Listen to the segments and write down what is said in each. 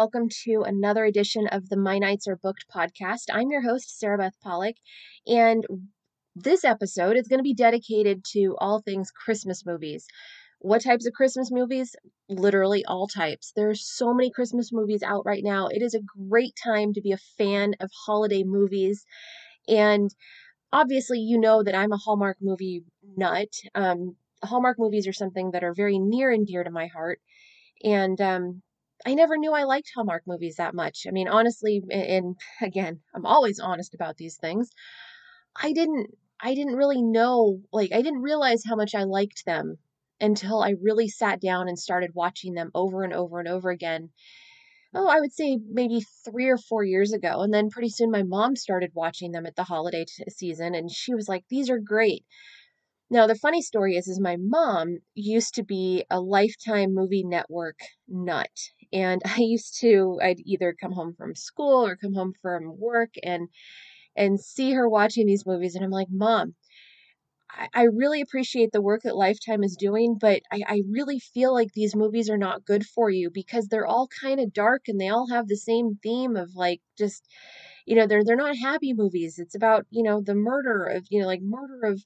welcome to another edition of the My Nights Are Booked podcast. I'm your host, Sarabeth Pollock, and this episode is going to be dedicated to all things Christmas movies. What types of Christmas movies? Literally all types. There are so many Christmas movies out right now. It is a great time to be a fan of holiday movies. And obviously, you know that I'm a Hallmark movie nut. Um, Hallmark movies are something that are very near and dear to my heart. And um, I never knew I liked Hallmark movies that much. I mean, honestly, and again, I'm always honest about these things. I didn't I didn't really know, like I didn't realize how much I liked them until I really sat down and started watching them over and over and over again. Oh, I would say maybe 3 or 4 years ago. And then pretty soon my mom started watching them at the holiday t- season and she was like, "These are great." Now, the funny story is, is my mom used to be a Lifetime Movie Network nut. And I used to, I'd either come home from school or come home from work and and see her watching these movies. And I'm like, Mom, I, I really appreciate the work that Lifetime is doing, but I, I really feel like these movies are not good for you because they're all kind of dark and they all have the same theme of like just you know they're they're not happy movies it's about you know the murder of you know like murder of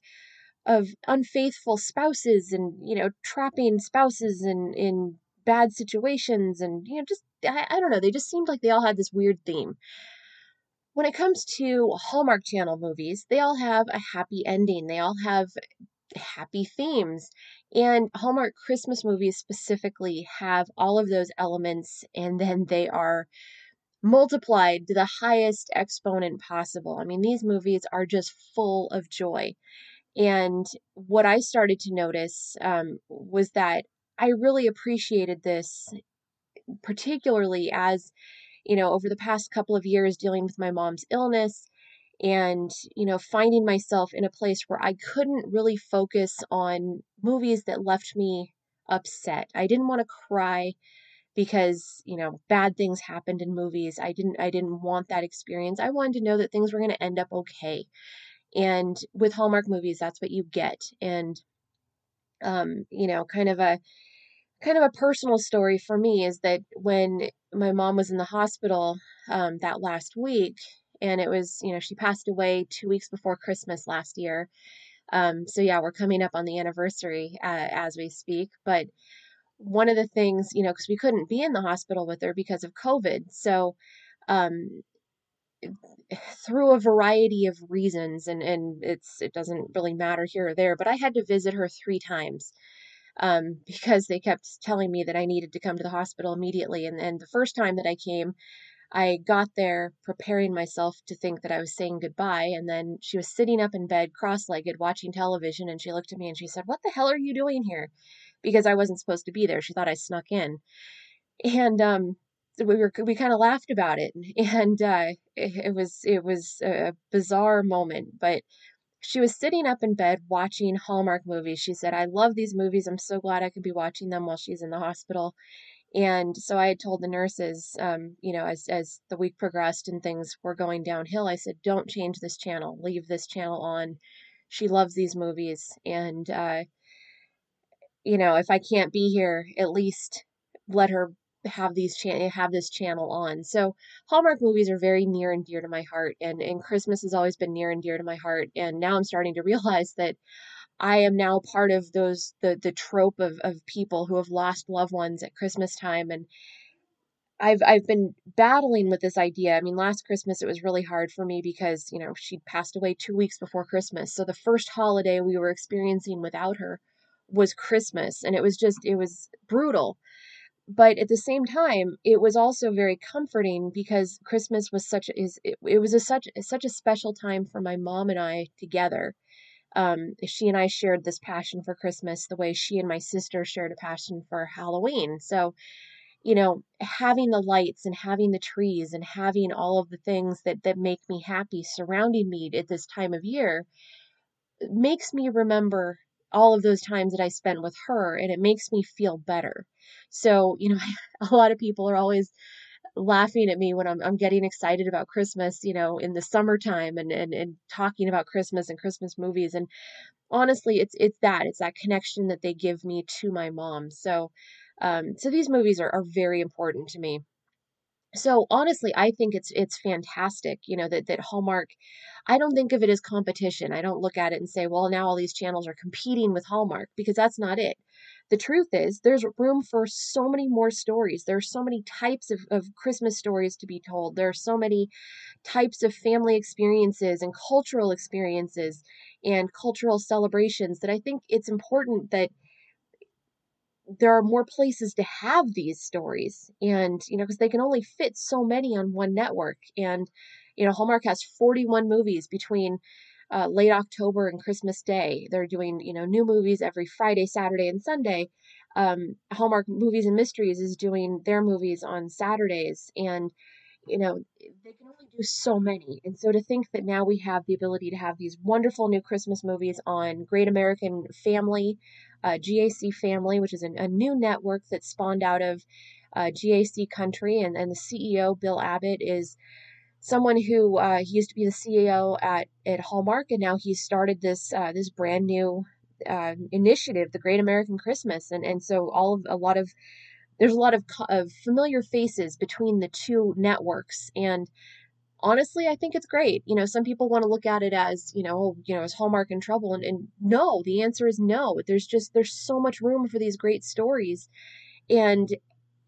of unfaithful spouses and you know trapping spouses in in bad situations and you know just I, I don't know they just seemed like they all had this weird theme. When it comes to hallmark channel movies they all have a happy ending. They all have happy themes. And hallmark christmas movies specifically have all of those elements and then they are multiplied to the highest exponent possible. I mean these movies are just full of joy. And what I started to notice um, was that I really appreciated this, particularly as, you know, over the past couple of years dealing with my mom's illness and, you know, finding myself in a place where I couldn't really focus on movies that left me upset. I didn't want to cry because you know bad things happened in movies i didn't i didn't want that experience i wanted to know that things were going to end up okay and with Hallmark movies, that's what you get. And, um, you know, kind of a, kind of a personal story for me is that when my mom was in the hospital um, that last week, and it was, you know, she passed away two weeks before Christmas last year. Um, so yeah, we're coming up on the anniversary uh, as we speak. But one of the things, you know, because we couldn't be in the hospital with her because of COVID, so um, through a variety of reasons and and it's it doesn't really matter here or there but i had to visit her three times um, because they kept telling me that i needed to come to the hospital immediately and then the first time that i came i got there preparing myself to think that i was saying goodbye and then she was sitting up in bed cross-legged watching television and she looked at me and she said what the hell are you doing here? because i wasn't supposed to be there. She thought i snuck in. And um we were we kind of laughed about it and uh, it, it was it was a bizarre moment but she was sitting up in bed watching Hallmark movies. She said, I love these movies. I'm so glad I could be watching them while she's in the hospital. And so I had told the nurses, um, you know, as, as the week progressed and things were going downhill, I said, don't change this channel, leave this channel on. She loves these movies. And, uh, you know, if I can't be here, at least let her have these have this channel on. So Hallmark movies are very near and dear to my heart and and Christmas has always been near and dear to my heart and now I'm starting to realize that I am now part of those the the trope of of people who have lost loved ones at Christmas time and I've I've been battling with this idea. I mean, last Christmas it was really hard for me because, you know, she passed away 2 weeks before Christmas. So the first holiday we were experiencing without her was Christmas and it was just it was brutal but at the same time it was also very comforting because christmas was such is it, it was a such such a special time for my mom and i together. Um, she and i shared this passion for christmas the way she and my sister shared a passion for halloween. So you know having the lights and having the trees and having all of the things that that make me happy surrounding me at this time of year makes me remember all of those times that I spent with her and it makes me feel better. So, you know, a lot of people are always laughing at me when I'm, I'm getting excited about Christmas, you know, in the summertime and, and, and talking about Christmas and Christmas movies. And honestly, it's, it's that, it's that connection that they give me to my mom. So, um, so these movies are, are very important to me. So honestly i think it's it's fantastic you know that that hallmark i don't think of it as competition. I don't look at it and say well now all these channels are competing with hallmark because that's not it. The truth is there's room for so many more stories. There are so many types of, of christmas stories to be told. There are so many types of family experiences and cultural experiences and cultural celebrations that i think it's important that there are more places to have these stories and you know because they can only fit so many on one network. And you know hallmark has 41 movies between uh, late october and christmas day. They're doing you know new movies every friday saturday and sunday. Um, hallmark movies and mysteries is doing their movies on saturdays. And you know they can only do so many. And so to think that now we have the ability to have these wonderful new christmas movies on great american family uh, GAC Family, which is a, a new network that spawned out of uh, GAC Country, and, and the CEO Bill Abbott is someone who uh, he used to be the CEO at at Hallmark, and now he's started this uh, this brand new uh, initiative, the Great American Christmas, and and so all of a lot of there's a lot of, of familiar faces between the two networks, and honestly, I think it's great. You know, some people want to look at it as, you know, oh, you know, is Hallmark in trouble? And, and no, the answer is no. There's just, there's so much room for these great stories. And,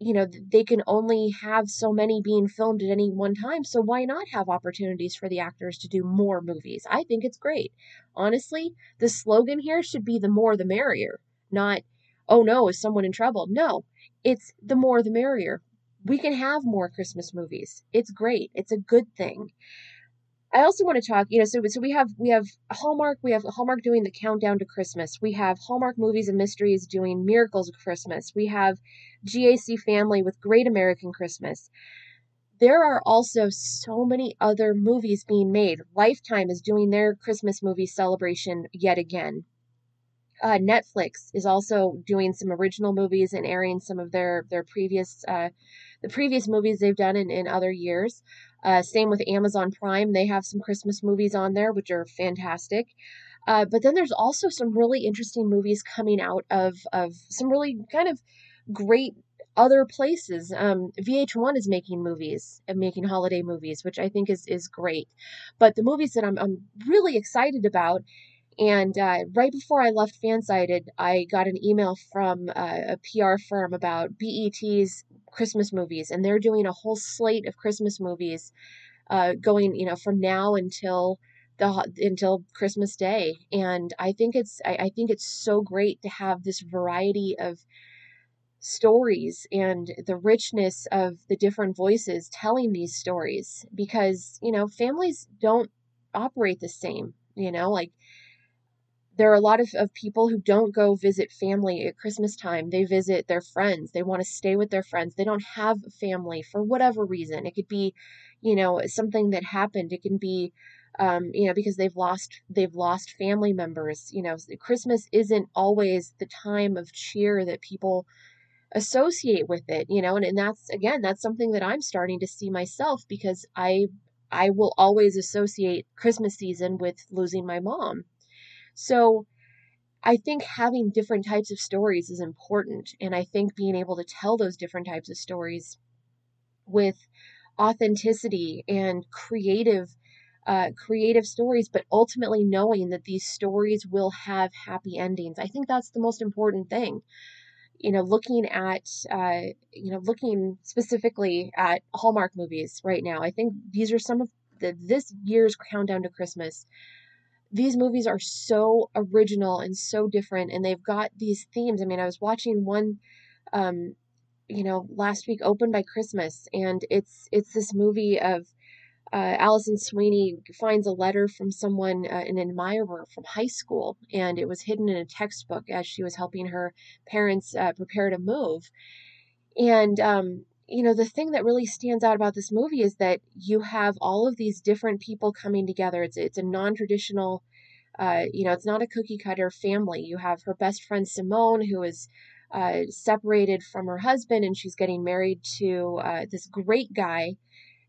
you know, they can only have so many being filmed at any one time. So why not have opportunities for the actors to do more movies? I think it's great. Honestly, the slogan here should be the more the merrier, not, oh no, is someone in trouble? No, it's the more the merrier we can have more Christmas movies. It's great. It's a good thing. I also want to talk, you know, so so we have we have Hallmark, we have Hallmark doing the countdown to Christmas. We have Hallmark movies and mysteries doing Miracles of Christmas. We have GAC Family with Great American Christmas. There are also so many other movies being made. Lifetime is doing their Christmas movie celebration yet again. Uh, Netflix is also doing some original movies and airing some of their their previous uh, the previous movies they've done in, in other years. Uh, same with Amazon Prime; they have some Christmas movies on there, which are fantastic. Uh, but then there's also some really interesting movies coming out of of some really kind of great other places. Um, VH1 is making movies and making holiday movies, which I think is is great. But the movies that I'm I'm really excited about and uh, right before I left Fansided, I got an email from uh, a PR firm about BET's Christmas movies, and they're doing a whole slate of Christmas movies, uh, going you know from now until the until Christmas Day. And I think it's I, I think it's so great to have this variety of stories and the richness of the different voices telling these stories because you know families don't operate the same you know like there are a lot of, of people who don't go visit family at Christmas time. They visit their friends. They want to stay with their friends. They don't have family for whatever reason. It could be, you know, something that happened. It can be, um, you know, because they've lost they've lost family members. You know, Christmas isn't always the time of cheer that people associate with it. You know, and, and that's again that's something that I'm starting to see myself because I I will always associate Christmas season with losing my mom so I think having different types of stories is important. And I think being able to tell those different types of stories with authenticity and creative uh, creative stories, but ultimately knowing that these stories will have happy endings. I think that's the most important thing. You know, looking at, uh, you know, looking specifically at Hallmark movies right now, I think these are some of the, this year's countdown to Christmas these movies are so original and so different and they've got these themes i mean i was watching one um you know last week open by christmas and it's it's this movie of uh, Alison Sweeney finds a letter from someone, uh, an admirer from high school, and it was hidden in a textbook as she was helping her parents uh, prepare to move. And um, you know, the thing that really stands out about this movie is that you have all of these different people coming together. It's it's a non-traditional, uh, you know, it's not a cookie cutter family. You have her best friend Simone, who is uh, separated from her husband, and she's getting married to uh, this great guy,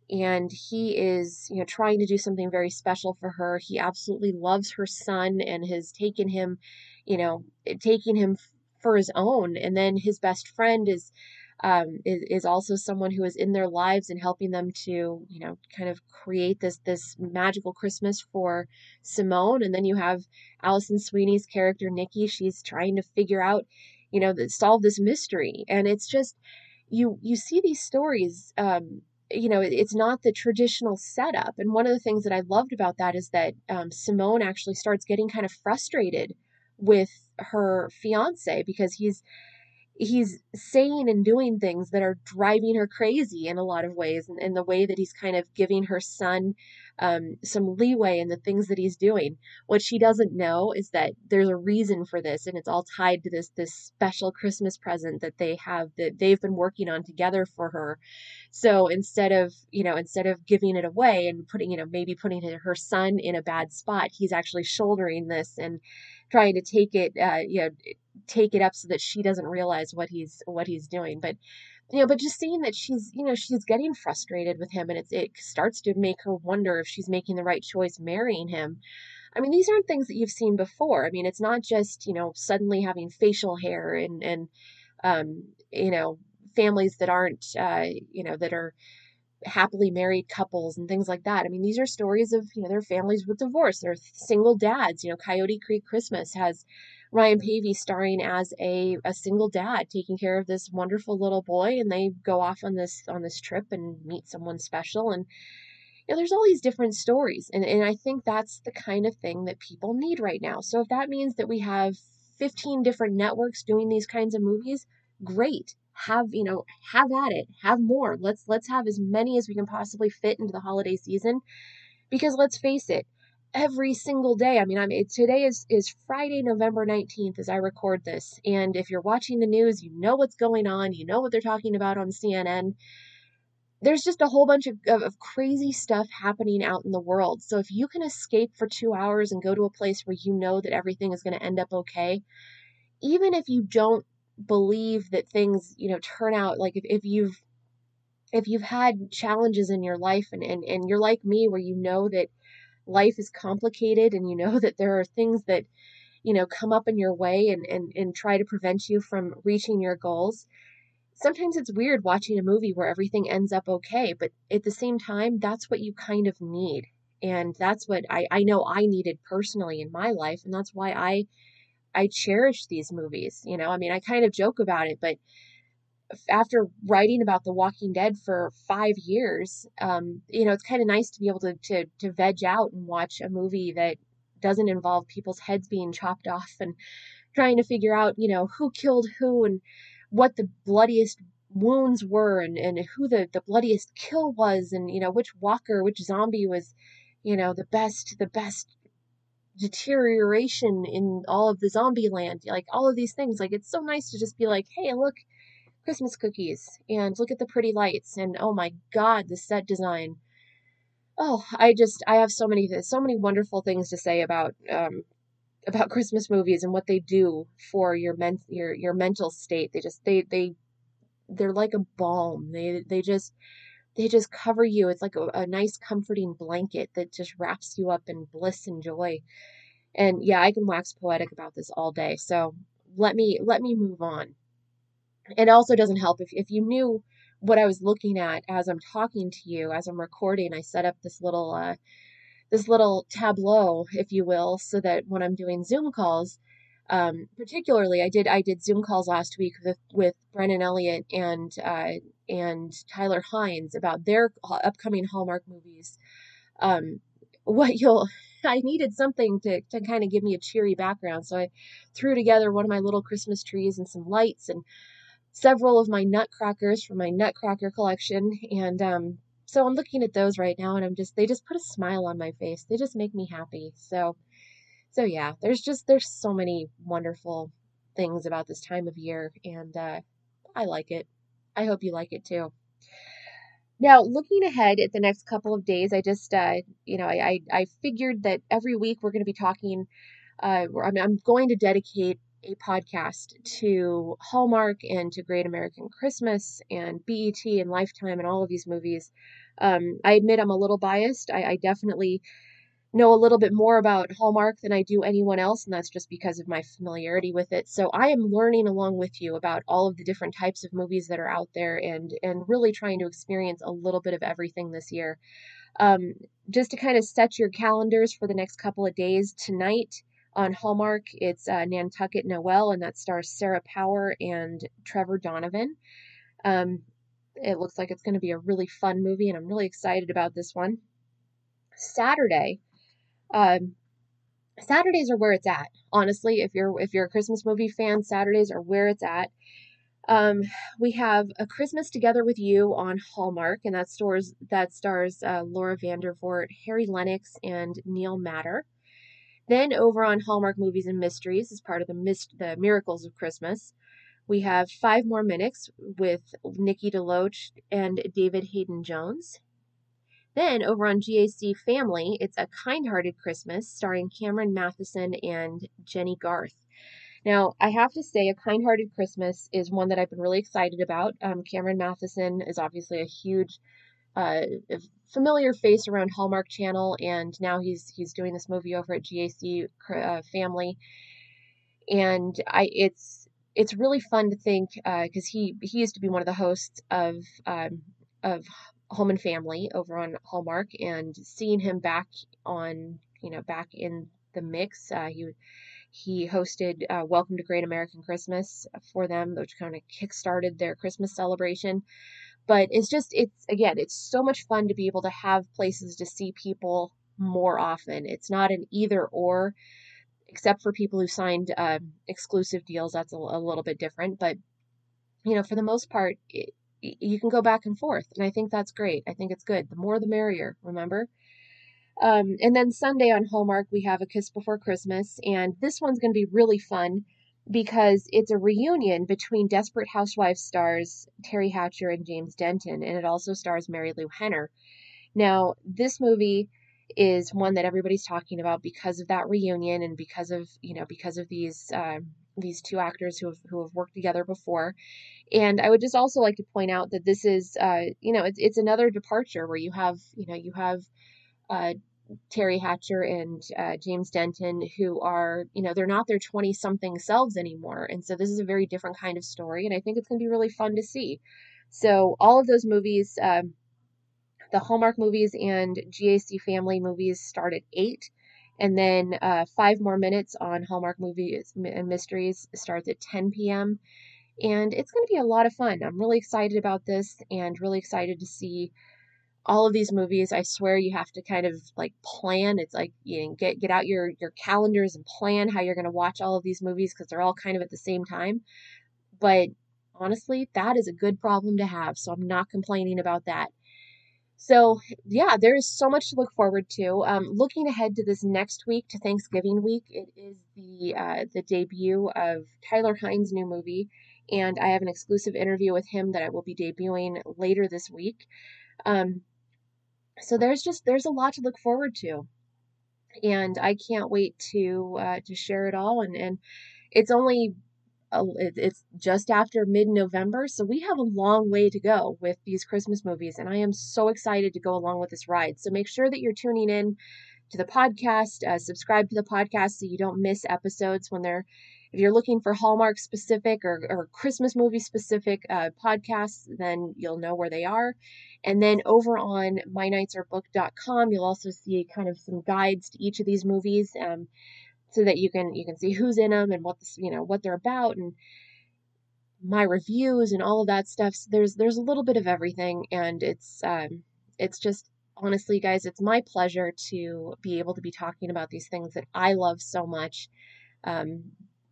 and he is, you know, trying to do something very special for her. He absolutely loves her son and has taken him, you know, taking him for his own. And then his best friend is um, is, is also someone who is in their lives and helping them to, you know, kind of create this this magical Christmas for Simone. And then you have Alison Sweeney's character Nikki. She's trying to figure out, you know, solve this mystery, and it's just you you see these stories. Um, you know, it's not the traditional setup. And one of the things that I loved about that is that um, Simone actually starts getting kind of frustrated with her fiance because he's he's saying and doing things that are driving her crazy in a lot of ways and, and the way that he's kind of giving her son um, some leeway in the things that he's doing. What she doesn't know is that there's a reason for this and it's all tied to this this special christmas present that they have that they've been working on together for her. So instead of you know instead of giving it away and putting you know maybe putting her son in a bad spot he's actually shouldering this and trying to take it uh, you know take it up so that she doesn't realize what he's what he's doing but you know but just seeing that she's you know she's getting frustrated with him and it's it starts to make her wonder if she's making the right choice marrying him i mean these aren't things that you've seen before i mean it's not just you know suddenly having facial hair and and um you know families that aren't uh you know that are happily married couples and things like that. I mean, these are stories of, you know, their families with divorce. They're single dads. You know, Coyote Creek Christmas has Ryan Paevey starring as a, a single dad taking care of this wonderful little boy and they go off on this on this trip and meet someone special and you know, there's all these different stories and, and I think that's the kind of thing that people need right now. So if that means that we have 15 different networks doing these kinds of movies, great. Have you know have at it. Have more. Let's let's have as many as we can possibly fit into the holiday season because let's face it every single day. I mean i'm today is is friday november 19th as i record this. And if you're watching the news you know what's going on. You know what they're talking about on cnn there's just a whole bunch of, of, of crazy stuff happening out in the world. So if you can escape for two hours and go to a place where you know that everything is going to end up okay even if you don't believe that things you know turn out like if, if you've if you've had challenges in your life and, and and you're like me where you know that life is complicated and you know that there are things that you know come up in your way and and, and try to prevent you from reaching your goals sometimes it's weird watching a movie where everything ends up okay but at the same time that's what you kind of need and that's what i i know i needed personally in my life and that's why i I cherish these movies. You know, I mean, I kind of joke about it, but after writing about The Walking Dead for five years, um, you know, it's kind of nice to be able to, to to veg out and watch a movie that doesn't involve people's heads being chopped off and trying to figure out, you know, who killed who and what the bloodiest wounds were and, and who the, the bloodiest kill was and, you know, which walker, which zombie was, you know, the best, the best deterioration in all of the zombie land, like all of these things. Like it's so nice to just be like, hey, look, Christmas cookies, and look at the pretty lights, and oh my god, the set design. Oh, I just I have so many so many wonderful things to say about um about Christmas movies and what they do for your men your your mental state. They just they they they're like a balm. They they just they just cover you. It's like a, a nice comforting blanket that just wraps you up in bliss and joy. And yeah, I can wax poetic about this all day. So let me let me move on. It also doesn't help if if you knew what I was looking at as I'm talking to you, as I'm recording, I set up this little uh this little tableau, if you will, so that when I'm doing Zoom calls, um, particularly I did I did Zoom calls last week with with Brennan Elliott and uh, and Tyler Hynes about their upcoming Hallmark movies. Um, what you'll I needed something to, to kind of give me a cheery background. So I threw together one of my little Christmas trees and some lights and several of my nutcrackers from my nutcracker collection. And um, so I'm looking at those right now and I'm just, they just put a smile on my face. They just make me happy. So so yeah, there's just there's so many wonderful things about this time of year, and uh, I like it. I hope you like it too. Now, looking ahead at the next couple of days, I just, uh, you know, I, I, I figured that every week we're going to be talking. Uh, I mean, I'm going to dedicate a podcast to Hallmark and to Great American Christmas and BET and Lifetime and all of these movies. Um, I admit I'm a little biased. I, I definitely know a little bit more about Hallmark than I do anyone else, and that's just because of my familiarity with it. So I am learning along with you about all of the different types of movies that are out there and and really trying to experience a little bit of everything this year. Um, just to kind of set your calendars for the next couple of days, tonight on Hallmark, it's uh, Nantucket Noel, and that stars Sarah Power and Trevor Donovan. Um, it looks like it's going to be a really fun movie, and I'm really excited about this one. Saturday, um, Saturdays are where it's at. Honestly, if you're if you're a Christmas movie fan, Saturdays are where it's at. Um, we have a Christmas Together with You on Hallmark, and that stars that stars uh, Laura Vandervoort, Harry Lennix, and Niall Matter. Then over on Hallmark Movies and Mysteries, as part of the Mist the Miracles of Christmas, we have Five More Minutes with Nikki DeLoach and David Haydn-Jones. Then over on GAC Family, it's A Kindhearted Christmas starring Cameron Mathison and Jennie Garth. Now, I have to say, A Kindhearted Christmas is one that I've been really excited about. Um, Cameron Mathison is obviously a huge, uh, familiar face around Hallmark Channel, and now he's he's doing this movie over at GAC uh, Family, and I it's it's really fun to think because uh, he he used to be one of the hosts of um, of Home and Family over on Hallmark, and seeing him back on, you know, back in the mix. Uh, he he hosted uh, Welcome to Great American Christmas for them, which kind of kickstarted their Christmas celebration. But it's just, it's again, it's so much fun to be able to have places to see people more often. It's not an either or, except for people who signed uh, exclusive deals. That's a, a little bit different. But, you know, for the most part, it, you can go back and forth. And I think that's great. I think it's good. The more the merrier, remember? Um, and then Sunday on Hallmark, we have A Kiss Before Christmas. And this one's going to be really fun because it's a reunion between Desperate Housewives stars Teri Hatcher and James Denton. And it also stars Marilu Henner. Now, this movie is one that everybody's talking about because of that reunion and because of, you know, because of these. Uh, these two actors who have who have worked together before. And I would just also like to point out that this is, uh, you know, it's, it's another departure where you have, you know, you have uh, Teri Hatcher and uh, James Denton, who are, you know, they're not their 20 something selves anymore. And so this is a very different kind of story. And I think it's going to be really fun to see. So all of those movies, um, the Hallmark movies and GAC family movies start at 8. And then uh, five more minutes on Hallmark movies and mysteries starts at 10 p.m. And it's going to be a lot of fun. I'm really excited about this and really excited to see all of these movies. I swear you have to kind of like plan. It's like you know, get get out your your calendars and plan how you're going to watch all of these movies because they're all kind of at the same time. But honestly, that is a good problem to have. So I'm not complaining about that. So yeah, there is so much to look forward to. Um, looking ahead to this next week, to Thanksgiving week, it is the uh, the debut of Tyler Hynes' new movie, and I have an exclusive interview with him that I will be debuting later this week. Um, so there's just there's a lot to look forward to, and I can't wait to uh, to share it all. And and it's only it's just after mid November, so we have a long way to go with these Christmas movies, and I am so excited to go along with this ride. So make sure that you're tuning in to the podcast, uh, subscribe to the podcast so you don't miss episodes when they're. If you're looking for Hallmark specific or, or Christmas movie specific uh, podcasts, then you'll know where they are. And then over on mynightsarebooks.com, you'll also see kind of some guides to each of these movies. Um, so that you can you can see who's in them and what this, you know what they're about and my reviews and all of that stuff. So there's there's a little bit of everything, and it's um, it's just honestly, guys, it's my pleasure to be able to be talking about these things that I love so much. Um,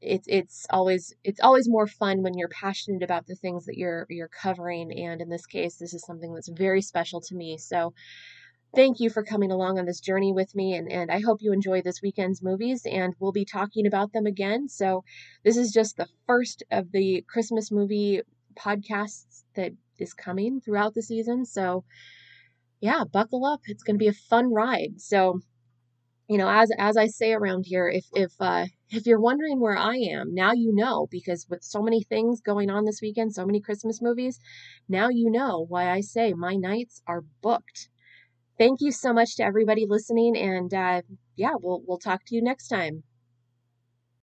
it's it's always it's always more fun when you're passionate about the things that you're you're covering, and in this case, this is something that's very special to me. So thank you for coming along on this journey with me. And, and I hope you enjoy this weekend's movies, and we'll be talking about them again. So, this is just the first of the Christmas movie podcasts that is coming throughout the season. So, yeah, buckle up. It's going to be a fun ride. So, you know, as as I say around here, if if uh, if you're wondering where I am, now you know because with so many things going on this weekend, so many Christmas movies, now you know why I say my nights are booked. Thank you so much to everybody listening, and uh, yeah, we'll we'll talk to you next time.